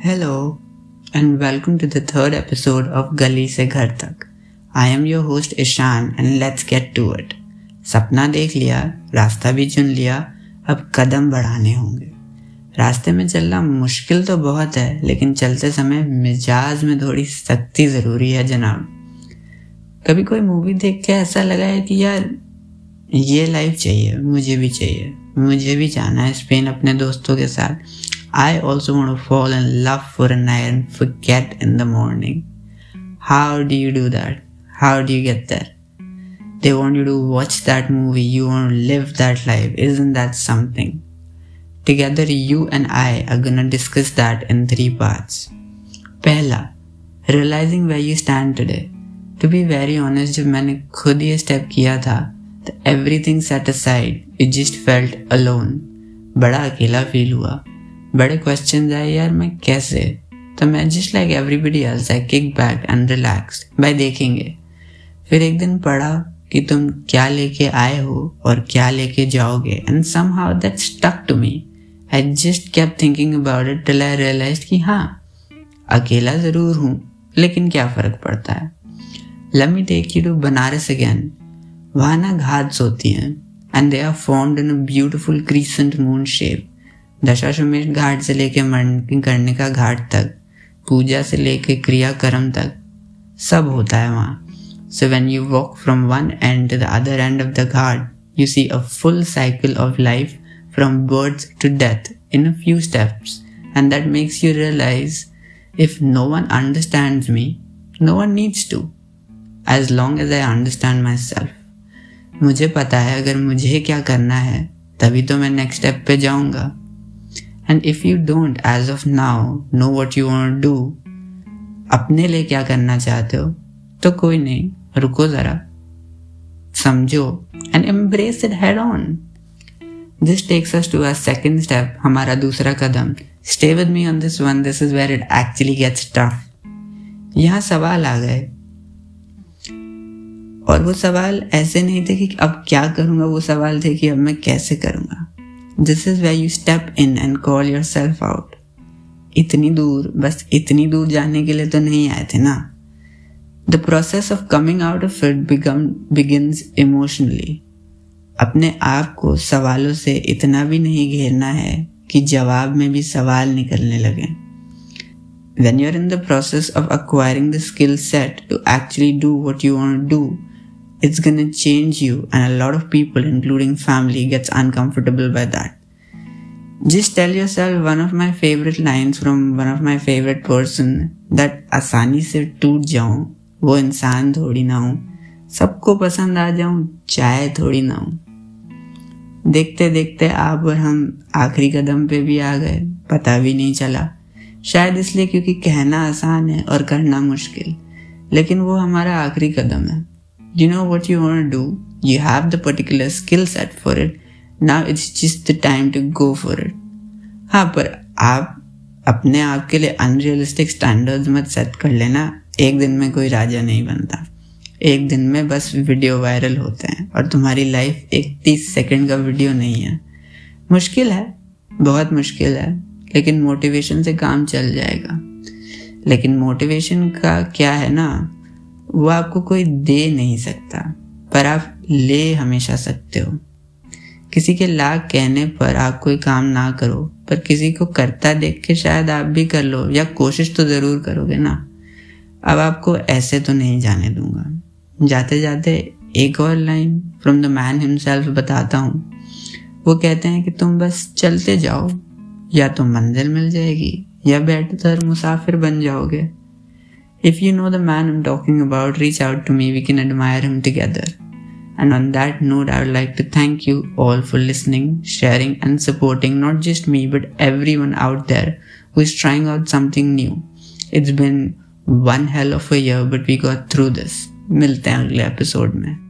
Hello, and welcome to the third episode of Gully से घर तक I am your host Ishan and let's get to it. सपना देख लिया रास्ता भी चुन लिया अब कदम बढ़ाने होंगे रास्ते में चलना मुश्किल तो बहुत है लेकिन चलते समय मिजाज में थोड़ी सख्ती ज़रूरी है जनाब कभी कोई मूवी देख के ऐसा लगा है कि यार ये लाइफ चाहिए मुझे भी चाहिए मुझे भी जाना है स्पेन अपने दोस्तों के साथ I also want to fall in love for a night and forget in the morning. How do you do that? How do you get there? They want you to watch that movie, you want to live that life. Isn't that something? Together, you and I are gonna discuss that in three parts. Pehla, realizing where you stand today. To be very honest, जब मैंने खुद ये step किया था तो everything set aside it just felt alone बड़ा अकेला feel हुआ बड़े क्वेश्चन आए, यार, मैं कैसे? तो मैं just like everybody else I kick back and relax by देखेंगे। फिर एक दिन पढ़ा कि तुम क्या लेके आए हो और क्या लेके जाओगे। And somehow that stuck to me I just keep thinking about it till I realize कि हाँ अकेला ज़रूर हूँ, लेकिन क्या फ़र्क पड़ता है? Let me take you to Banaras again वहाँ ना घाट्स होती हैं and they are formed in a beautiful crescent moon shape Dashashwamedh Ghat से लेकर मंडन करने का घाट तक, पूजा से लेकर क्रिया कर्म तक, सब होता है वहाँ। So when you walk from one end to the other end of the ghat you see a full cycle of life from birth to death in a few steps and that makes you realize if no one understand me no one needs to as long as I understand myself मुझे पता है अगर मुझे क्या करना है, तभी तो मैं नेक्स्ट स्टेप पे जाऊँगा। And if you don't as of now know what you want do अपने लिए क्या करना चाहते हो तो कोई नहीं, रुको जरा, समझो and embrace it head on this takes us to a second step हमारा दूसरा कदम. Stay with me on this one this is where it actually gets tough यहाँ सवाल आ गए। और वो सवाल ऐसे नहीं थे कि अब क्या करूँगा, वो सवाल थे कि अब मैं कैसे करूँगा। This is way you step in and call yourself out इतनी दूर, बस इतनी दूर जाने के लिए तो नहीं आए थे ना? The process of coming out of it begin begins emotionally अपने आप को सवालों से इतना भी नहीं घेरना है कि जवाब में भी सवाल निकलने लगे। When you're in the process of acquiring the skill set to actually do what you want to do it's gonna change you and a lot of people including family gets uncomfortable by that just tell yourself one of my favorite lines from one of my favorite person that आसानी से टूट जाऊँ वो इंसान थोड़ी ना हूँ सबको पसंद आ जाऊँ चाहे थोड़ी ना हूँ देखते देखते आप और हम आखिरी कदम पे भी आ गए पता भी नहीं चला शायद इसलिए क्योंकि कहना आसान है और करना मुश्किल लेकिन वो हमारा आखिरी कदम है you know what you want to do? You have the particular skill set for it. Now it's just the time to go for it. हाँ पर आप अपने आप के लिए अनरियलिस्टिक स्टैंडर्ड्स मत सेट कर लेना। एक दिन में कोई राजा नहीं बनता। एक दिन में बस वीडियो वायरल होते हैं और तुम्हारी लाइफ एक तीस सेकेंड का वीडियो नहीं है। मुश्किल है, बहुत मुश्किल है, लेकिन मोटिवेशन से काम चल जाएगा। लेकिन मोटिवेशन का क्या है ना? वो आपको कोई दे नहीं सकता, पर आप ले हमेशा सकते हो। किसी के लाख कहने पर आप कोई काम ना करो, पर किसी को करता देख के शायद आप भी कर लो, या कोशिश तो ज़रूर करोगे ना। अब आपको ऐसे तो नहीं जाने दूँगा। जाते जाते एक और line from the man himself बताता हूँ। वो कहते हैं कि तुम बस चलते जाओ, या तो मंजिल मिल जाएगी, या बैठ कर मुसाफिर बन जाओगे। If you know the man I'm talking about, reach out to me. We can admire him together. And on that note, I would like to thank you all for listening, sharing, and supporting not just me, but everyone out there who is trying out something new. It's been one hell of a year, but we got through this. मिलते हैं अगले episode में